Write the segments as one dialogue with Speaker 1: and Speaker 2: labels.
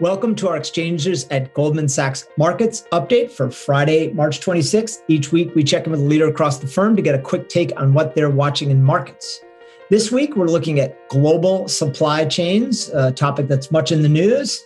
Speaker 1: Welcome to our exchanges at Goldman Sachs Markets update for Friday, March 26th. Each week, we check in with a leader across the firm to get a quick take on what they're watching in markets. This week, we're looking at global supply chains, a topic that's much in the news,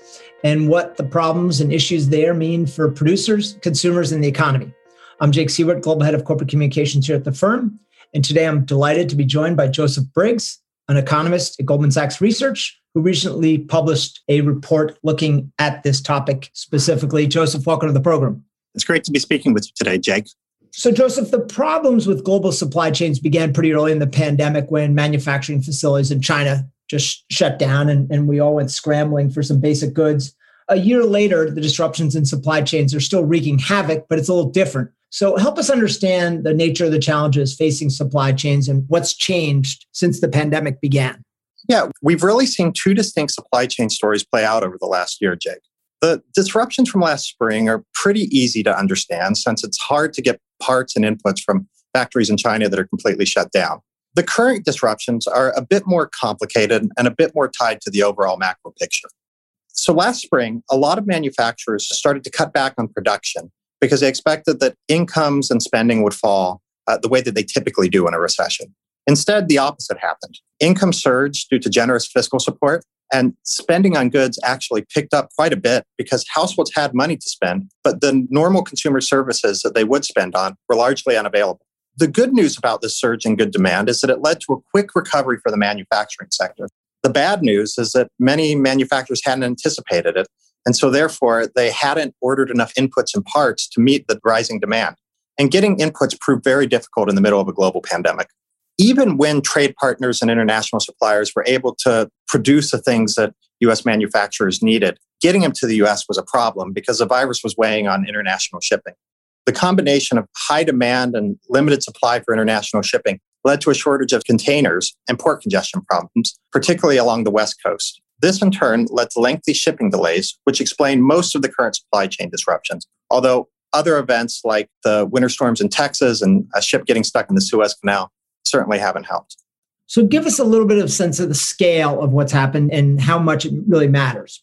Speaker 1: and what the problems and issues there mean for producers, consumers, and the economy. I'm Jake Siewert, Global Head of Corporate Communications here at the firm. And today I'm delighted to be joined by Joseph Briggs, an economist at Goldman Sachs Research, who recently published a report looking at this topic specifically. Joseph, welcome to the program.
Speaker 2: It's great to be speaking with you today, Jake.
Speaker 1: So, Joseph, the problems with global supply chains began pretty early in the pandemic when manufacturing facilities in China just shut down and, and we all went scrambling for some basic goods. A year later, the disruptions in supply chains are still wreaking havoc, but it's a little different. So, help us understand the nature of the challenges facing supply chains and what's changed since the pandemic began.
Speaker 2: Yeah, we've really seen two distinct supply chain stories play out over the last year, Jake. The disruptions from last spring are pretty easy to understand since it's hard to get parts and inputs from factories in China that are completely shut down. The current disruptions are a bit more complicated and a bit more tied to the overall macro picture. So last spring, a lot of manufacturers started to cut back on production because they expected that incomes and spending would fall uh, the way that they typically do in a recession. Instead, the opposite happened. Income surged due to generous fiscal support, and spending on goods actually picked up quite a bit because households had money to spend, but the normal consumer services that they would spend on were largely unavailable. The good news about this surge in good demand is that it led to a quick recovery for the manufacturing sector. The bad news is that many manufacturers hadn't anticipated it, and so therefore they hadn't ordered enough inputs and parts to meet the rising demand. And getting inputs proved very difficult in the middle of a global pandemic even when trade partners and international suppliers were able to produce the things that US manufacturers needed, getting them to the US was a problem because the virus was weighing on international shipping. The combination of high demand and limited supply for international shipping led to a shortage of containers and port congestion problems, particularly along the West Coast. This in turn led to lengthy shipping delays, which explain most of the current supply chain disruptions. Although other events like the winter storms in Texas and a ship getting stuck in the Suez Canal certainly haven't helped.
Speaker 1: So, give us a little bit of sense of the scale of what's happened and how much it really matters.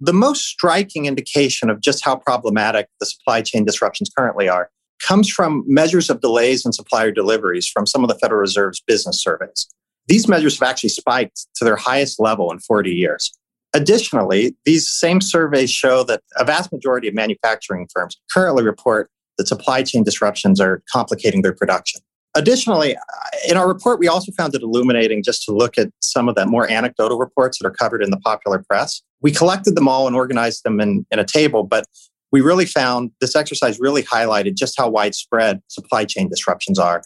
Speaker 2: The most striking indication of just how problematic the supply chain disruptions currently are comes from measures of delays in supplier deliveries from some of the Federal Reserve's business surveys. These measures have actually spiked to their highest level in 40 years. Additionally, these same surveys show that a vast majority of manufacturing firms currently report that supply chain disruptions are complicating their production. Additionally, uh, in our report, we also found it illuminating just to look at some of the more anecdotal reports that are covered in the popular press. We collected them all and organized them in, in a table, but we really found this exercise really highlighted just how widespread supply chain disruptions are,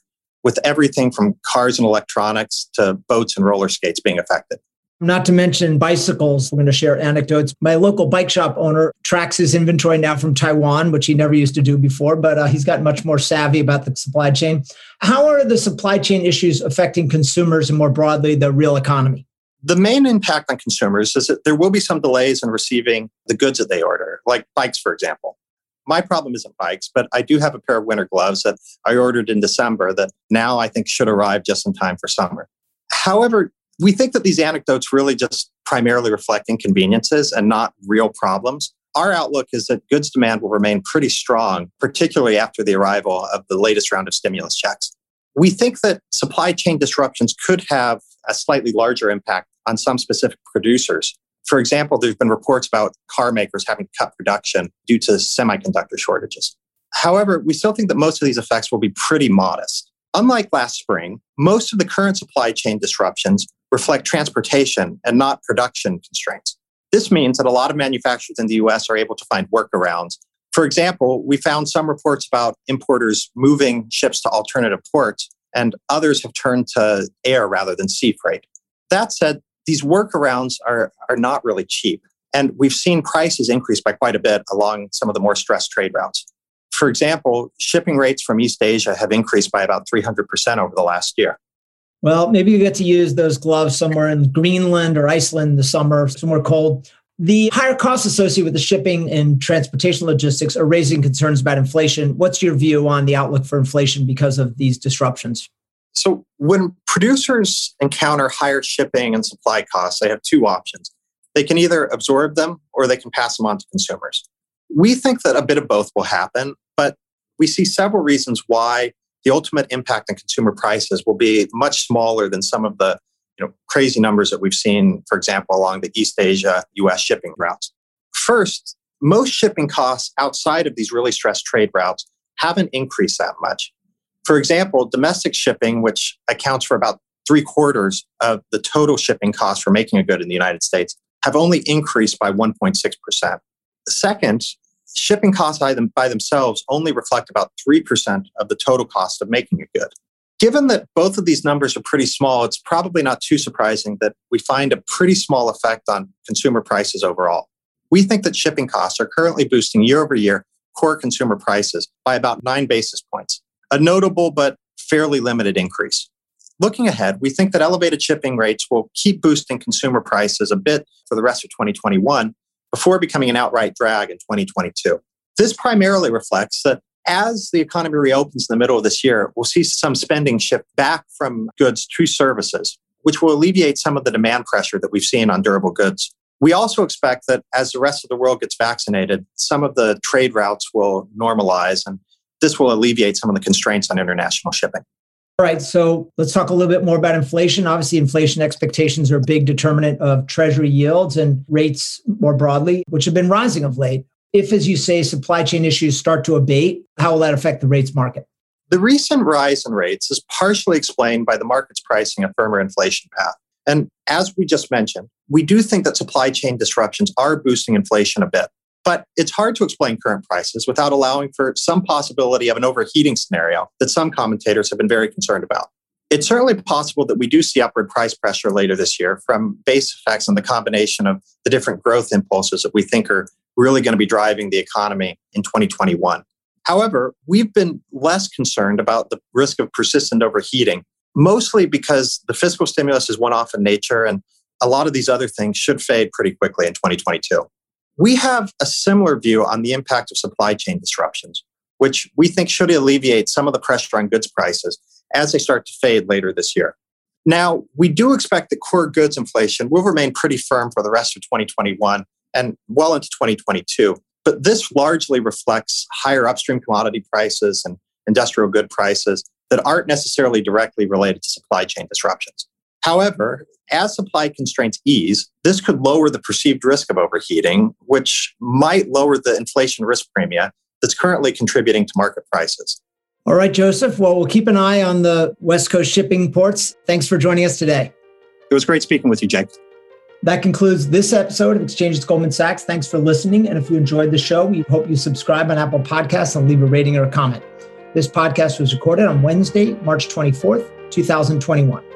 Speaker 2: with everything from cars and electronics to boats and roller skates being affected.
Speaker 1: Not to mention bicycles. I'm going to share anecdotes. My local bike shop owner tracks his inventory now from Taiwan, which he never used to do before, but uh, he's gotten much more savvy about the supply chain. How are the supply chain issues affecting consumers and more broadly the real economy?
Speaker 2: The main impact on consumers is that there will be some delays in receiving the goods that they order, like bikes, for example. My problem isn't bikes, but I do have a pair of winter gloves that I ordered in December that now I think should arrive just in time for summer. However, we think that these anecdotes really just primarily reflect inconveniences and not real problems. Our outlook is that goods demand will remain pretty strong, particularly after the arrival of the latest round of stimulus checks. We think that supply chain disruptions could have a slightly larger impact on some specific producers. For example, there's been reports about car makers having to cut production due to semiconductor shortages. However, we still think that most of these effects will be pretty modest. Unlike last spring, most of the current supply chain disruptions reflect transportation and not production constraints. This means that a lot of manufacturers in the US are able to find workarounds. For example, we found some reports about importers moving ships to alternative ports, and others have turned to air rather than sea freight. That said, these workarounds are, are not really cheap. And we've seen prices increase by quite a bit along some of the more stressed trade routes. For example, shipping rates from East Asia have increased by about 300% over the last year.
Speaker 1: Well, maybe you get to use those gloves somewhere in Greenland or Iceland in the summer, somewhere cold. The higher costs associated with the shipping and transportation logistics are raising concerns about inflation. What's your view on the outlook for inflation because of these disruptions?
Speaker 2: So, when producers encounter higher shipping and supply costs, they have two options. They can either absorb them or they can pass them on to consumers. We think that a bit of both will happen, but we see several reasons why the ultimate impact on consumer prices will be much smaller than some of the you know, crazy numbers that we've seen, for example, along the East Asia US shipping routes. First, most shipping costs outside of these really stressed trade routes haven't increased that much. For example, domestic shipping, which accounts for about three quarters of the total shipping cost for making a good in the United States, have only increased by 1.6%. Second, shipping costs by, them, by themselves only reflect about 3% of the total cost of making a good. Given that both of these numbers are pretty small, it's probably not too surprising that we find a pretty small effect on consumer prices overall. We think that shipping costs are currently boosting year over year core consumer prices by about nine basis points, a notable but fairly limited increase. Looking ahead, we think that elevated shipping rates will keep boosting consumer prices a bit for the rest of 2021 before becoming an outright drag in 2022. This primarily reflects that as the economy reopens in the middle of this year, we'll see some spending shift back from goods to services, which will alleviate some of the demand pressure that we've seen on durable goods. We also expect that as the rest of the world gets vaccinated, some of the trade routes will normalize, and this will alleviate some of the constraints on international shipping.
Speaker 1: All right, so let's talk a little bit more about inflation. Obviously, inflation expectations are a big determinant of treasury yields and rates more broadly, which have been rising of late. If, as you say, supply chain issues start to abate, how will that affect the rates market?
Speaker 2: The recent rise in rates is partially explained by the market's pricing a firmer inflation path. And as we just mentioned, we do think that supply chain disruptions are boosting inflation a bit. But it's hard to explain current prices without allowing for some possibility of an overheating scenario that some commentators have been very concerned about. It's certainly possible that we do see upward price pressure later this year from base effects and the combination of the different growth impulses that we think are really going to be driving the economy in 2021. However, we've been less concerned about the risk of persistent overheating, mostly because the fiscal stimulus is one off in nature and a lot of these other things should fade pretty quickly in 2022. We have a similar view on the impact of supply chain disruptions, which we think should alleviate some of the pressure on goods prices as they start to fade later this year. Now, we do expect that core goods inflation will remain pretty firm for the rest of 2021 and well into 2022. But this largely reflects higher upstream commodity prices and industrial good prices that aren't necessarily directly related to supply chain disruptions. However, as supply constraints ease, this could lower the perceived risk of overheating, which might lower the inflation risk premia that's currently contributing to market prices.
Speaker 1: All right, Joseph. Well, we'll keep an eye on the West Coast shipping ports. Thanks for joining us today.
Speaker 2: It was great speaking with you, Jake.
Speaker 1: That concludes this episode of Exchanges Goldman Sachs. Thanks for listening. And if you enjoyed the show, we hope you subscribe on Apple Podcasts and leave a rating or a comment. This podcast was recorded on Wednesday, March 24th, 2021.